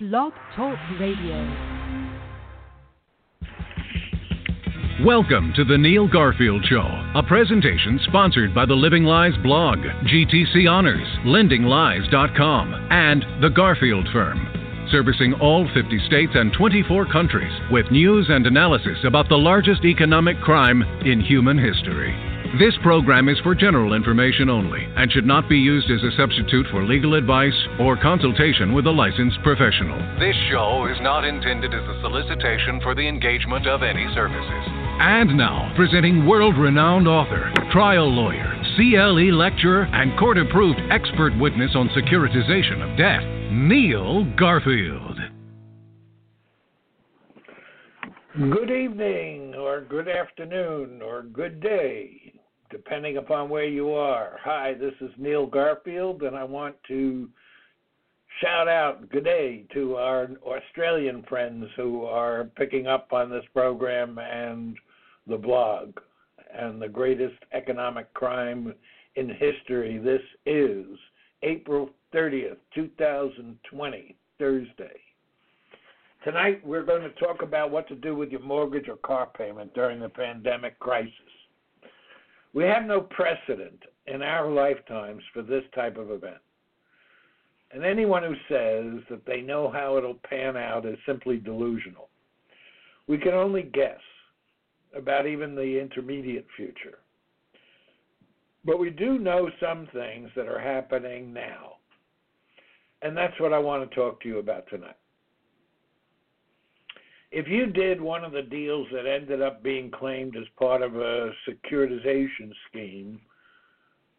Blog Talk Radio. Welcome to the Neil Garfield Show, a presentation sponsored by the Living Lies blog, GTC Honors, LendingLies.com, and the Garfield Firm, servicing all 50 states and 24 countries with news and analysis about the largest economic crime in human history. This program is for general information only and should not be used as a substitute for legal advice or consultation with a licensed professional. This show is not intended as a solicitation for the engagement of any services. And now, presenting world renowned author, trial lawyer, CLE lecturer, and court approved expert witness on securitization of debt, Neil Garfield. Good evening, or good afternoon, or good day, depending upon where you are. Hi, this is Neil Garfield, and I want to shout out good day to our Australian friends who are picking up on this program and the blog and the greatest economic crime in history. This is April 30th, 2020, Thursday. Tonight, we're going to talk about what to do with your mortgage or car payment during the pandemic crisis. We have no precedent in our lifetimes for this type of event. And anyone who says that they know how it'll pan out is simply delusional. We can only guess about even the intermediate future. But we do know some things that are happening now. And that's what I want to talk to you about tonight. If you did one of the deals that ended up being claimed as part of a securitization scheme,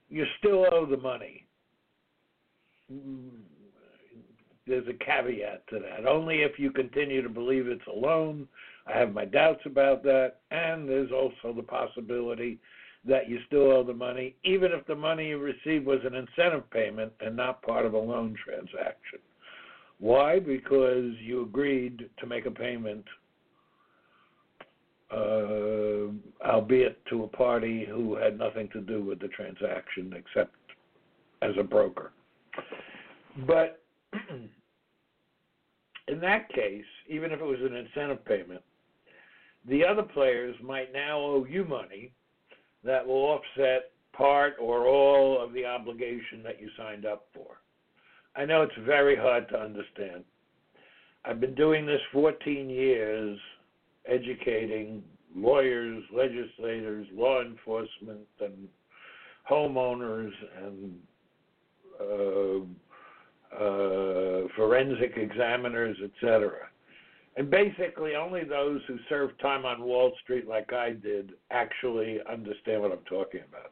you still owe the money. There's a caveat to that. Only if you continue to believe it's a loan. I have my doubts about that. And there's also the possibility that you still owe the money, even if the money you received was an incentive payment and not part of a loan transaction. Why? Because you agreed to make a payment, uh, albeit to a party who had nothing to do with the transaction except as a broker. But in that case, even if it was an incentive payment, the other players might now owe you money that will offset part or all of the obligation that you signed up for. I know it's very hard to understand. I've been doing this 14 years, educating lawyers, legislators, law enforcement, and homeowners, and uh, uh, forensic examiners, etc. And basically, only those who served time on Wall Street, like I did, actually understand what I'm talking about.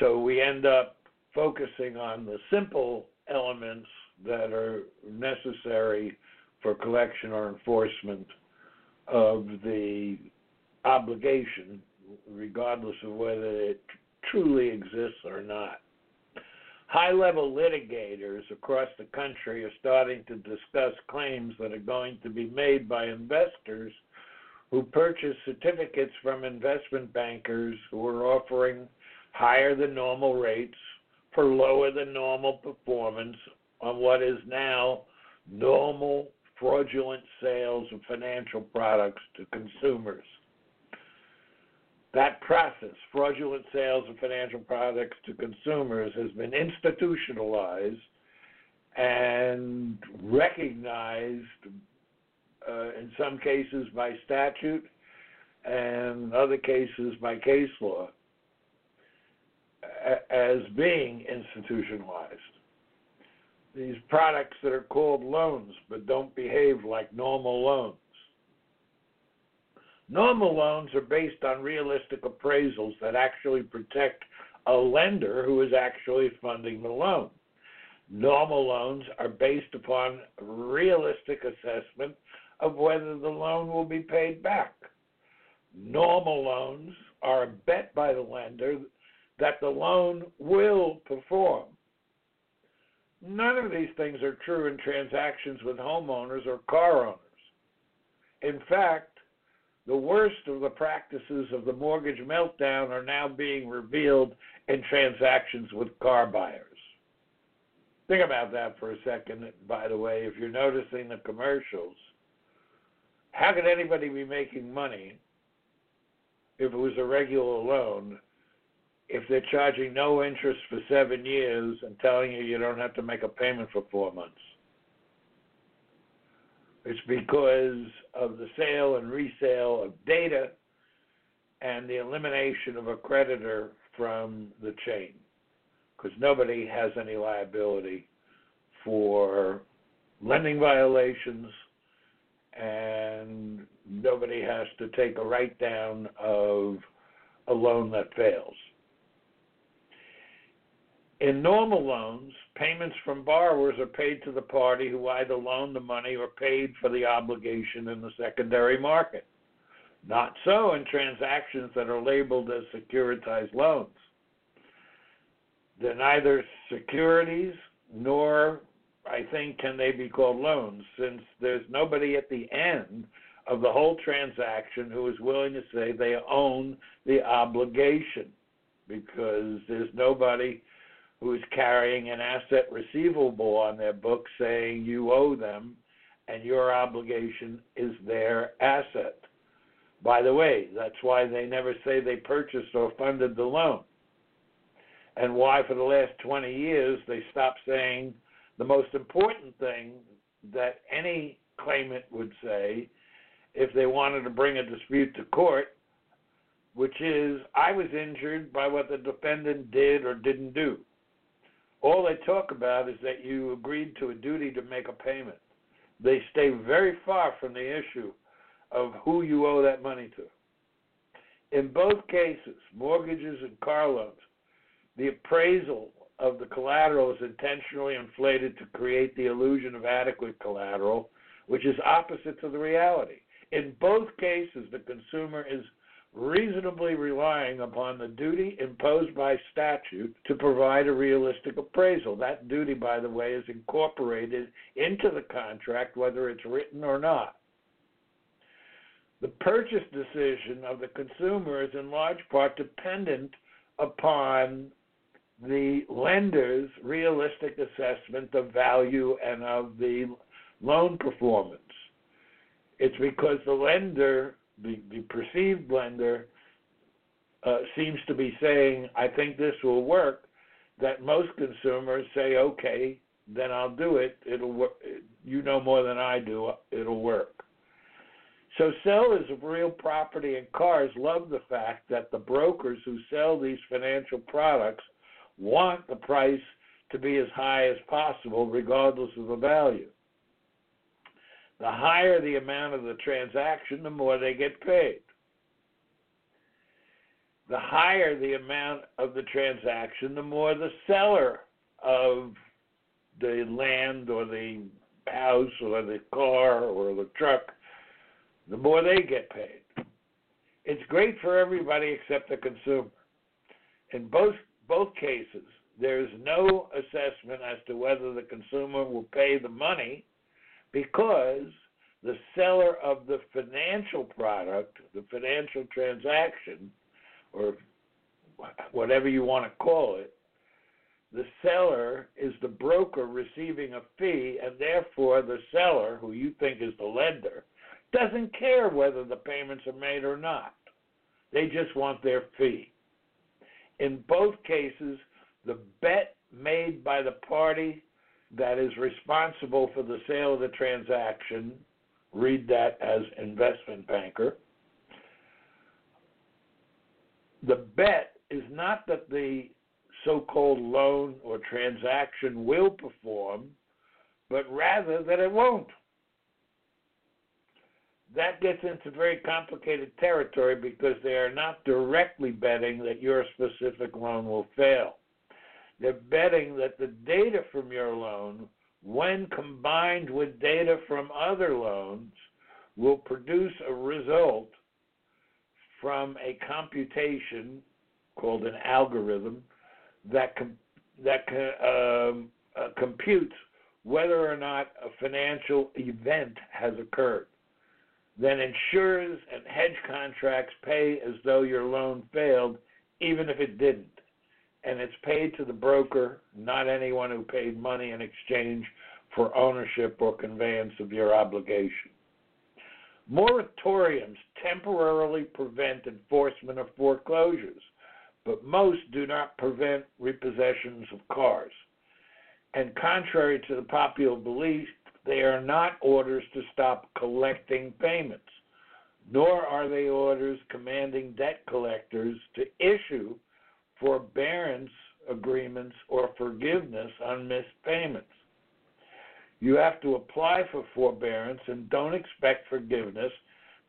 So we end up focusing on the simple elements that are necessary for collection or enforcement of the obligation, regardless of whether it truly exists or not. High level litigators across the country are starting to discuss claims that are going to be made by investors who purchase certificates from investment bankers who are offering higher than normal rates for lower than normal performance on what is now normal fraudulent sales of financial products to consumers. That process, fraudulent sales of financial products to consumers, has been institutionalized and recognized uh, in some cases by statute and other cases by case law as being institutionalized. These products that are called loans but don't behave like normal loans. Normal loans are based on realistic appraisals that actually protect a lender who is actually funding the loan. Normal loans are based upon realistic assessment of whether the loan will be paid back. Normal loans are a bet by the lender that the loan will perform. None of these things are true in transactions with homeowners or car owners. In fact, the worst of the practices of the mortgage meltdown are now being revealed in transactions with car buyers. Think about that for a second, by the way. If you're noticing the commercials, how could anybody be making money if it was a regular loan if they're charging no interest for seven years and telling you you don't have to make a payment for four months? It's because of the sale and resale of data and the elimination of a creditor from the chain because nobody has any liability for lending violations and nobody has to take a write down of a loan that fails. In normal loans, payments from borrowers are paid to the party who either loaned the money or paid for the obligation in the secondary market. Not so in transactions that are labeled as securitized loans. They're neither securities nor, I think, can they be called loans, since there's nobody at the end of the whole transaction who is willing to say they own the obligation because there's nobody who is carrying an asset receivable on their book saying you owe them and your obligation is their asset. By the way, that's why they never say they purchased or funded the loan and why for the last 20 years they stopped saying the most important thing that any claimant would say if they wanted to bring a dispute to court, which is, I was injured by what the defendant did or didn't do. All they talk about is that you agreed to a duty to make a payment. They stay very far from the issue of who you owe that money to. In both cases, mortgages and car loans, the appraisal of the collateral is intentionally inflated to create the illusion of adequate collateral, which is opposite to the reality. In both cases, the consumer is reasonably relying upon the duty imposed by statute to provide a realistic appraisal. That duty, by the way, is incorporated into the contract, whether it's written or not. The purchase decision of the consumer is in large part dependent upon the lender's realistic assessment of value and of the loan performance. It's because the lender, the, the perceived lender, uh, seems to be saying, I think this will work, that most consumers say, okay, then I'll do it. It'll work. You know more than I do. It'll work. So sellers of real property and cars love the fact that the brokers who sell these financial products want the price to be as high as possible, regardless of the value. The higher the amount of the transaction, the more they get paid. The higher the amount of the transaction, the more the seller of the land or the house or the car or the truck, the more they get paid. It's great for everybody except the consumer. In both both cases, there is no assessment as to whether the consumer will pay the money because the seller of the financial product, the financial transaction, or whatever you want to call it, the seller is the broker receiving a fee, and therefore the seller, who you think is the lender, doesn't care whether the payments are made or not. They just want their fee. In both cases, the bet made by the party that is responsible for the sale of the transaction, read that as investment banker, the bet is not that the so called loan or transaction will perform, but rather that it won't that gets into very complicated territory because they are not directly betting that your specific loan will fail. They're betting that the data from your loan, when combined with data from other loans, will produce a result from a computation called an algorithm that com- that um, uh, computes whether or not a financial event has occurred then insurers and hedge contracts pay as though your loan failed, even if it didn't. And it's paid to the broker, not anyone who paid money in exchange for ownership or conveyance of your obligation. Moratoriums temporarily prevent enforcement of foreclosures, but most do not prevent repossessions of cars. And contrary to the popular belief, they are not orders to stop collecting payments, nor are they orders commanding debt collectors to issue forbearance agreements or forgiveness on missed payments. You have to apply for forbearance and don't expect forgiveness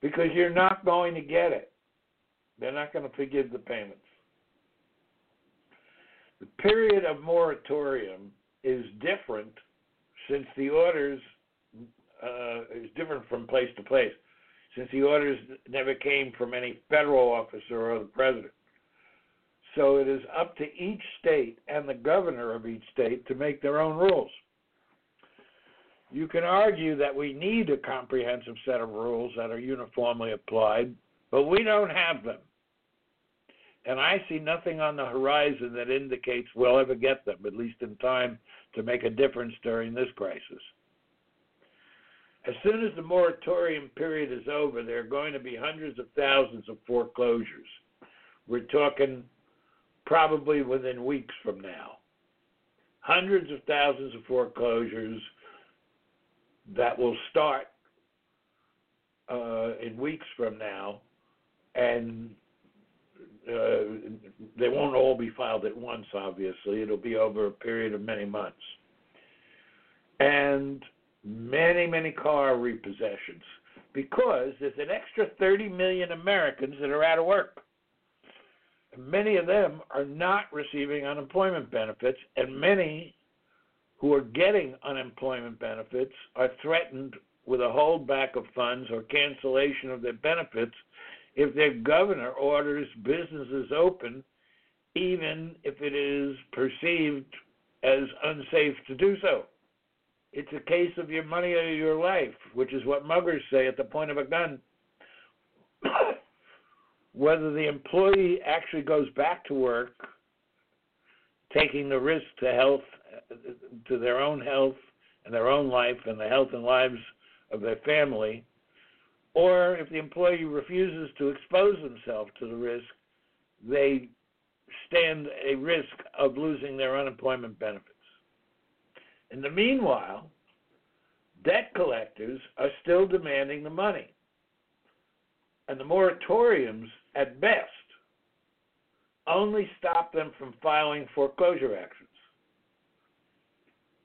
because you're not going to get it. They're not going to forgive the payments. The period of moratorium is different since the orders uh, is different from place to place, since the orders never came from any federal officer or the president. So it is up to each state and the governor of each state to make their own rules. You can argue that we need a comprehensive set of rules that are uniformly applied, but we don't have them. And I see nothing on the horizon that indicates we'll ever get them, at least in time to make a difference during this crisis. As soon as the moratorium period is over, there are going to be hundreds of thousands of foreclosures. We're talking probably within weeks from now. Hundreds of thousands of foreclosures that will start uh, in weeks from now, and uh, they won't all be filed at once, obviously. It'll be over a period of many months. And many, many car repossessions because there's an extra 30 million Americans that are out of work. Many of them are not receiving unemployment benefits, and many who are getting unemployment benefits are threatened with a holdback of funds or cancellation of their benefits if their governor orders businesses open, even if it is perceived as unsafe to do so. It's a case of your money or your life, which is what muggers say at the point of a gun. Whether the employee actually goes back to work, taking the risk to health to their own health and their own life and the health and lives of their family, or if the employee refuses to expose themselves to the risk, they stand a risk of losing their unemployment benefits. In the meanwhile, debt collectors are still demanding the money. And the moratoriums, at best, only stop them from filing foreclosure actions.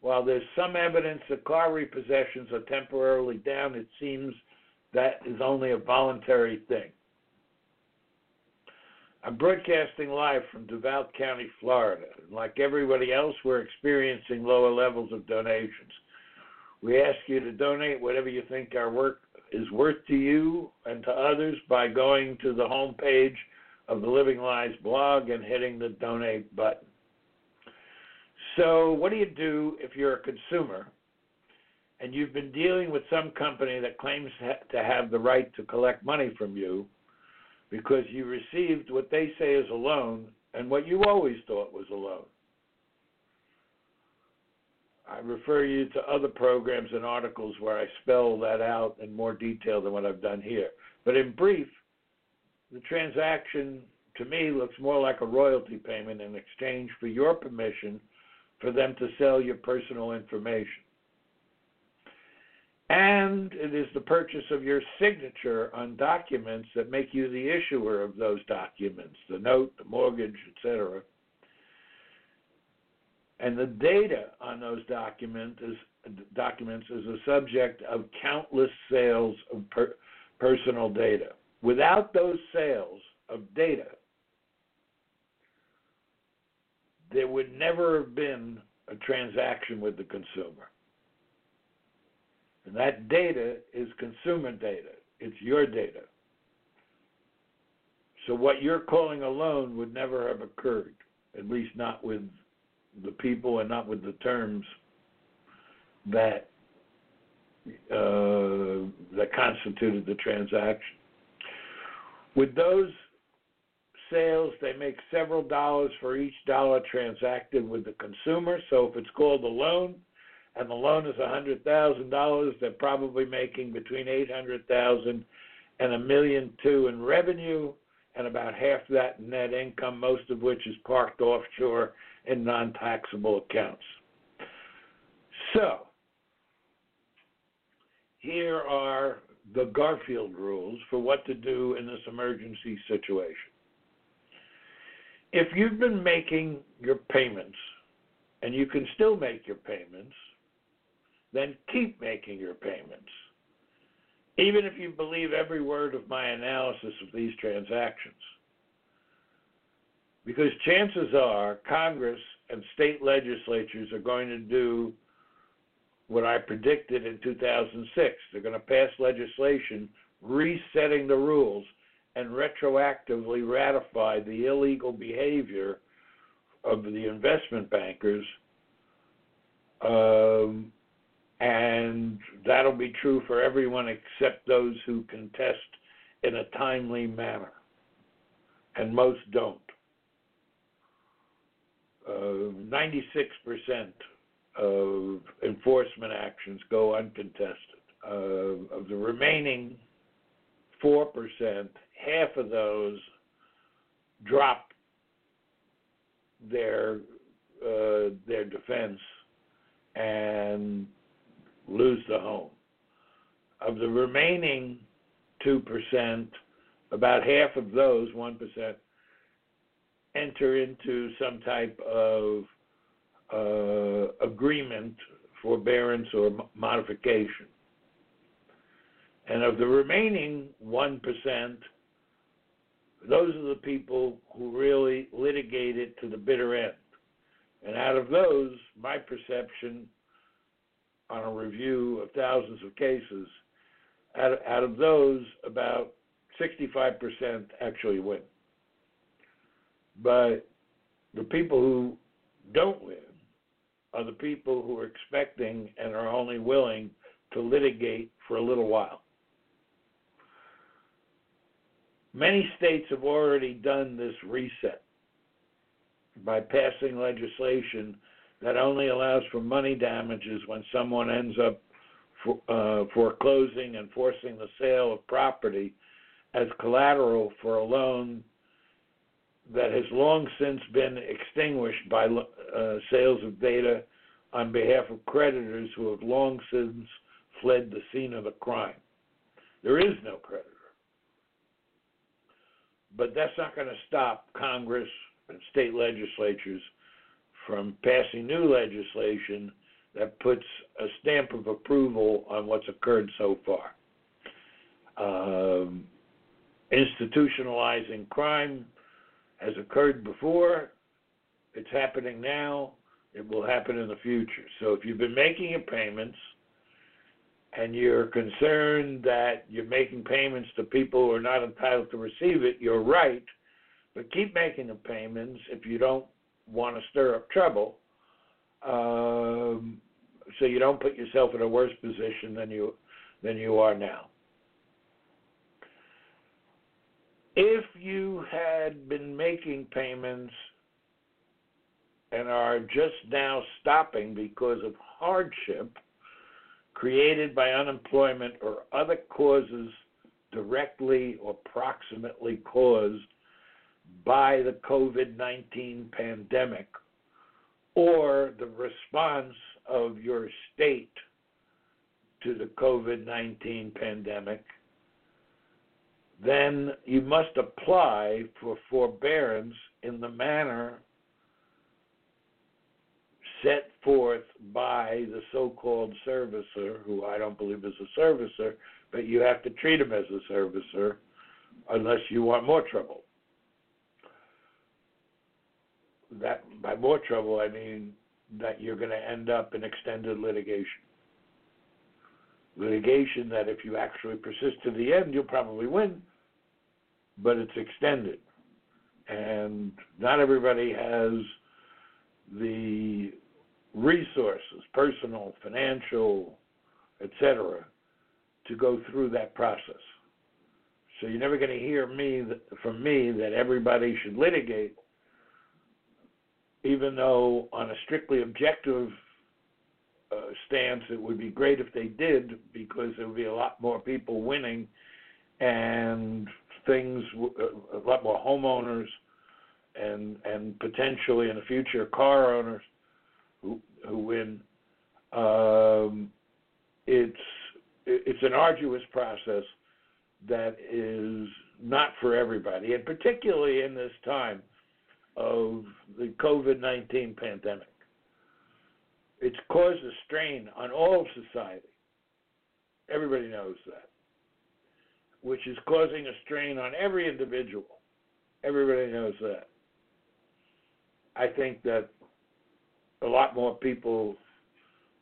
While there's some evidence that car repossessions are temporarily down, it seems that is only a voluntary thing. I'm broadcasting live from Duval County, Florida. Like everybody else, we're experiencing lower levels of donations. We ask you to donate whatever you think our work is worth to you and to others by going to the home page of the Living Lies blog and hitting the donate button. So, what do you do if you're a consumer and you've been dealing with some company that claims to have the right to collect money from you because you received what they say is a loan and what you always thought was a loan? I refer you to other programs and articles where I spell that out in more detail than what I've done here. But in brief, the transaction to me looks more like a royalty payment in exchange for your permission for them to sell your personal information. And it is the purchase of your signature on documents that make you the issuer of those documents, the note, the mortgage, etc. And the data on those document is, documents is a subject of countless sales of per, personal data. Without those sales of data, there would never have been a transaction with the consumer. And that data is consumer data, it's your data. So what you're calling a loan would never have occurred, at least not with the people and not with the terms that uh, that constituted the transaction. With those sales, they make several dollars for each dollar transacted with the consumer. So if it's called a loan and the loan is $100,000, they're probably making between 800,000 and a million two in revenue and about half that net income, most of which is parked offshore in non-taxable accounts. So, here are the Garfield rules for what to do in this emergency situation. If you've been making your payments and you can still make your payments, then keep making your payments, even if you believe every word of my analysis of these transactions. Because chances are Congress and state legislatures are going to do what I predicted in 2006. They're going to pass legislation resetting the rules and retroactively ratify the illegal behavior of the investment bankers. Um, and that'll be true for everyone except those who contest in a timely manner. And most don't. Uh, 96% of enforcement actions go uncontested. Uh, of the remaining 4%, half of those drop their uh, their defense and lose the home. Of the remaining 2%, about half of those, 1%, enter into some type of uh, agreement, forbearance, or modification. And of the remaining 1%, those are the people who really litigate it to the bitter end. And out of those, my perception on a review of thousands of cases, out of, out of those, about 65% actually win. But the people who don't win are the people who are expecting and are only willing to litigate for a little while. Many states have already done this reset by passing legislation that only allows for money damages when someone ends up for, uh, foreclosing and forcing the sale of property as collateral for a loan that has long since been extinguished by uh, sales of data on behalf of creditors who have long since fled the scene of the crime. There is no creditor. But that's not going to stop Congress and state legislatures from passing new legislation that puts a stamp of approval on what's occurred so far. Um, institutionalizing crime has occurred before, it's happening now, it will happen in the future. So if you've been making your payments and you're concerned that you're making payments to people who are not entitled to receive it, you're right. But keep making the payments if you don't want to stir up trouble, um, so you don't put yourself in a worse position than you than you are now. If you had been making payments and are just now stopping because of hardship created by unemployment or other causes directly or proximately caused by the COVID 19 pandemic or the response of your state to the COVID 19 pandemic, then you must apply for forbearance in the manner set forth by the so called servicer, who I don't believe is a servicer, but you have to treat him as a servicer unless you want more trouble that by more trouble I mean that you're going to end up in extended litigation. Litigation that if you actually persist to the end, you'll probably win, but it's extended. And not everybody has the resources, personal, financial, etc., to go through that process. So you're never going to hear me from me that everybody should litigate, even though on a strictly objective uh, stance, it would be great if they did because there would be a lot more people winning and things, uh, a lot more homeowners and and potentially in the future car owners who who win. Um, it's it's an arduous process that is not for everybody, and particularly in this time of the COVID 19 pandemic. It's caused a strain on all of society. Everybody knows that. Which is causing a strain on every individual. Everybody knows that. I think that a lot more people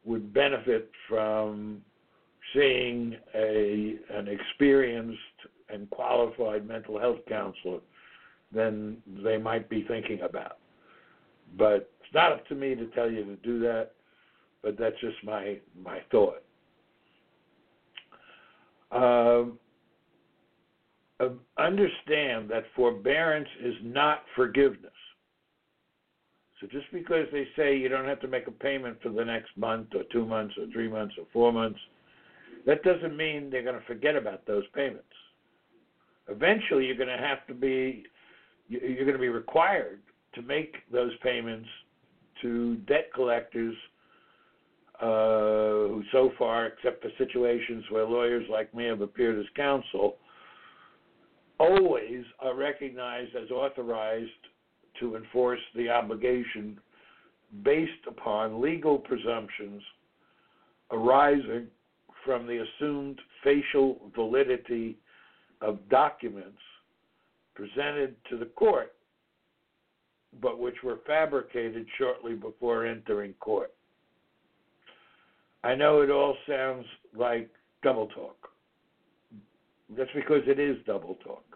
would benefit from seeing a an experienced and qualified mental health counselor than they might be thinking about. But it's not up to me to tell you to do that, but that's just my my thought. Um, understand that forbearance is not forgiveness. So just because they say you don't have to make a payment for the next month or two months or three months or four months, that doesn't mean they're going to forget about those payments. Eventually, you're going to have to be, you're going to be required to make those payments to debt collectors uh, who, so far, except for situations where lawyers like me have appeared as counsel, always are recognized as authorized to enforce the obligation based upon legal presumptions arising from the assumed facial validity of documents presented to the court, but which were fabricated shortly before entering court. I know it all sounds like double talk. That's because it is double talk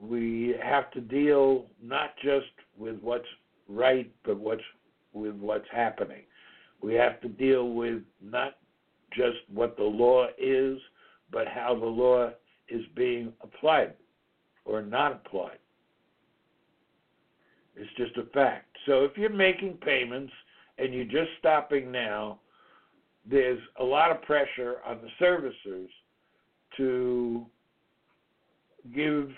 we have to deal not just with what's right, but what's with what's happening. We have to deal with not just what the law is, but how the law is being applied or not applied. It's just a fact. So if you're making payments and you're just stopping now, there's a lot of pressure on the servicers to give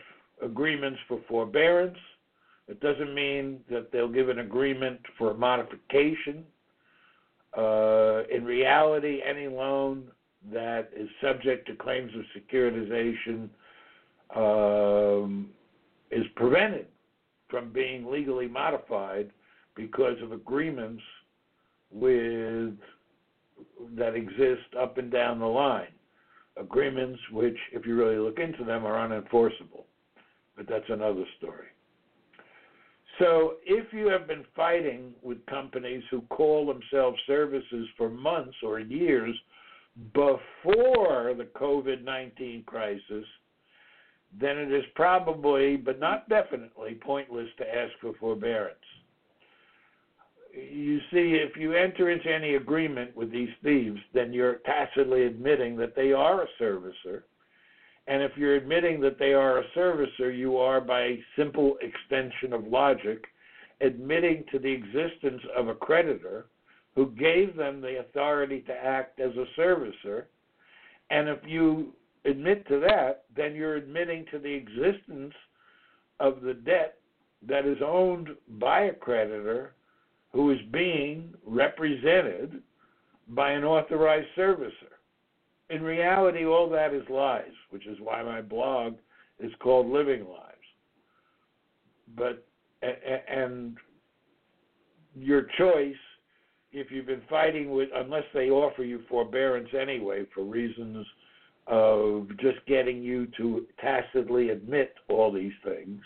agreements for forbearance. It doesn't mean that they'll give an agreement for modification. Uh, in reality, any loan that is subject to claims of securitization um, is prevented from being legally modified because of agreements with that exist up and down the line. Agreements which, if you really look into them, are unenforceable but that's another story. So, if you have been fighting with companies who call themselves services for months or years before the COVID 19 crisis, then it is probably, but not definitely, pointless to ask for forbearance. You see, if you enter into any agreement with these thieves, then you're tacitly admitting that they are a servicer and if you're admitting that they are a servicer, you are, by simple extension of logic, admitting to the existence of a creditor who gave them the authority to act as a servicer. And if you admit to that, then you're admitting to the existence of the debt that is owned by a creditor who is being represented by an authorized servicer in reality, all that is lies, which is why my blog is called Living Lies. But and your choice, if you've been fighting with, unless they offer you forbearance anyway for reasons of just getting you to tacitly admit all these things,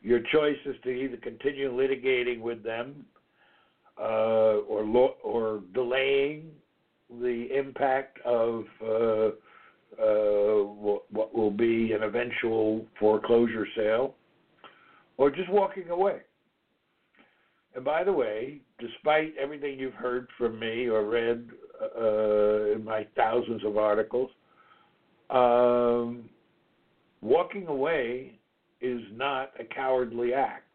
your choice is to either continue litigating with them uh, or lo- or delaying the impact of uh, uh, what will be an eventual foreclosure sale, or just walking away. And by the way, despite everything you've heard from me or read uh, in my thousands of articles, Um, walking away is not a cowardly act.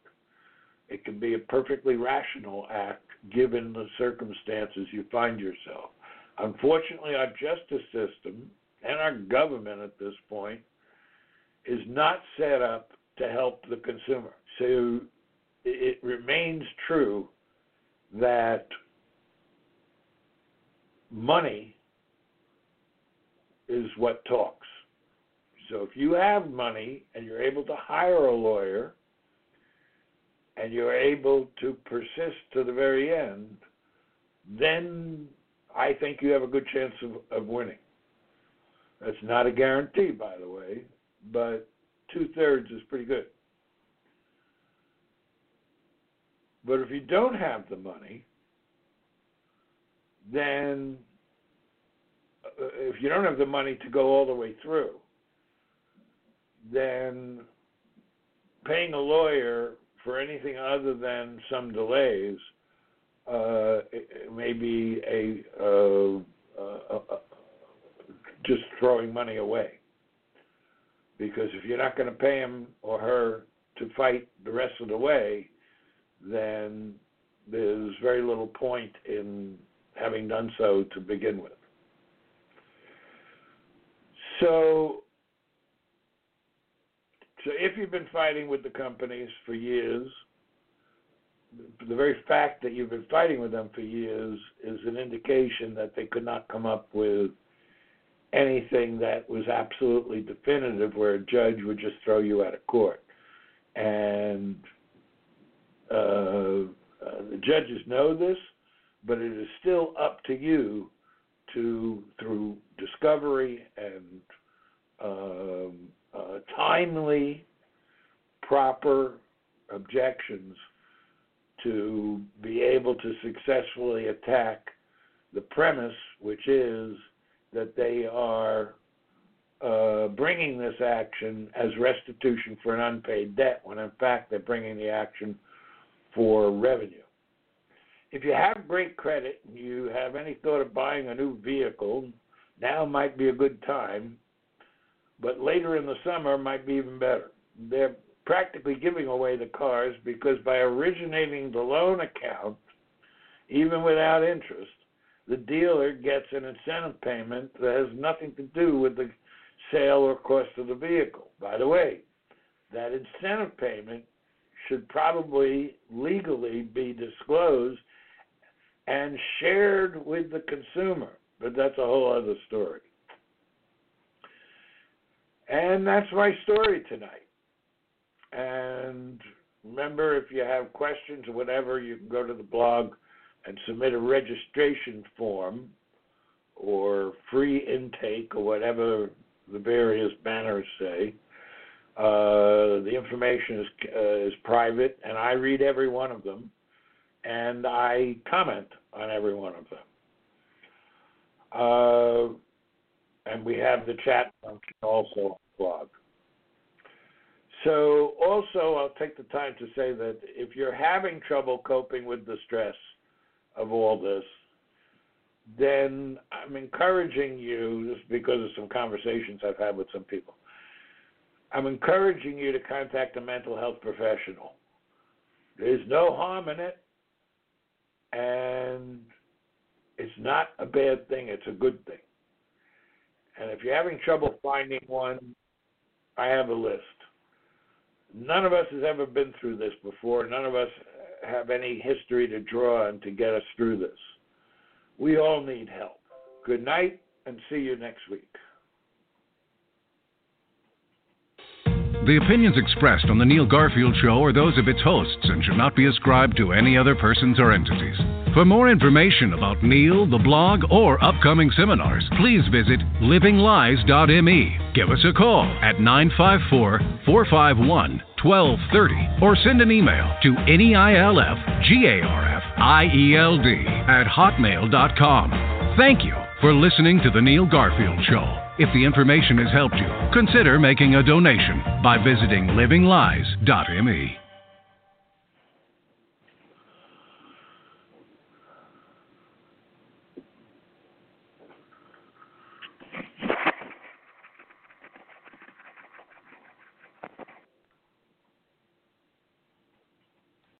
It can be a perfectly rational act given the circumstances you find yourself. Unfortunately, our justice system and our government at this point is not set up to help the consumer. So it remains true that money is what talks. So if you have money and you're able to hire a lawyer and you're able to persist to the very end, then I think you have a good chance of, of winning. That's not a guarantee, by the way, but two thirds is pretty good. But if you don't have the money, then uh, if you don't have the money to go all the way through, then paying a lawyer for anything other than some delays uh, may be a uh, just throwing money away. Because if you're not going to pay him or her to fight the rest of the way, then there's very little point in having done so to begin with. So, so if you've been fighting with the companies for years, the very fact that you've been fighting with them for years is an indication that they could not come up with anything that was absolutely definitive where a judge would just throw you out of court. And uh, uh, the judges know this, but it is still up to you to, through discovery and um, uh, timely, proper objections, to be able to successfully attack the premise, which is that they are uh, bringing this action as restitution for an unpaid debt, when in fact they're bringing the action for revenue. If you have great credit and you have any thought of buying a new vehicle, now might be a good time, but later in the summer might be even better. They're practically giving away the cars because by originating the loan account, even without interest, the dealer gets an incentive payment that has nothing to do with the sale or cost of the vehicle. By the way, that incentive payment should probably legally be disclosed and shared with the consumer, but that's a whole other story. And that's my story tonight. And remember, if you have questions or whatever, you can go to the blog and submit a registration form or free intake or whatever the various banners say. Uh, the information is uh, is private, and I read every one of them, and I comment on every one of them. Uh, and we have the chat function also on the blog. So, also, I'll take the time to say that if you're having trouble coping with the stress of all this, then I'm encouraging you, just because of some conversations I've had with some people, I'm encouraging you to contact a mental health professional. There's no harm in it, and it's not a bad thing, it's a good thing. And if you're having trouble finding one, I have a list. None of us has ever been through this before. None of us have any history to draw and to get us through this. We all need help. Good night and see you next week. The opinions expressed on The Neil Garfield Show are those of its hosts and should not be ascribed to any other persons or entities. For more information about Neil, the blog, or upcoming seminars, please visit livinglies.me. Give us a call at 954 451 1230 or send an email to neilfgarfield at hotmail.com. Thank you for listening to The Neil Garfield Show. If the information has helped you, consider making a donation by visiting livinglies.me.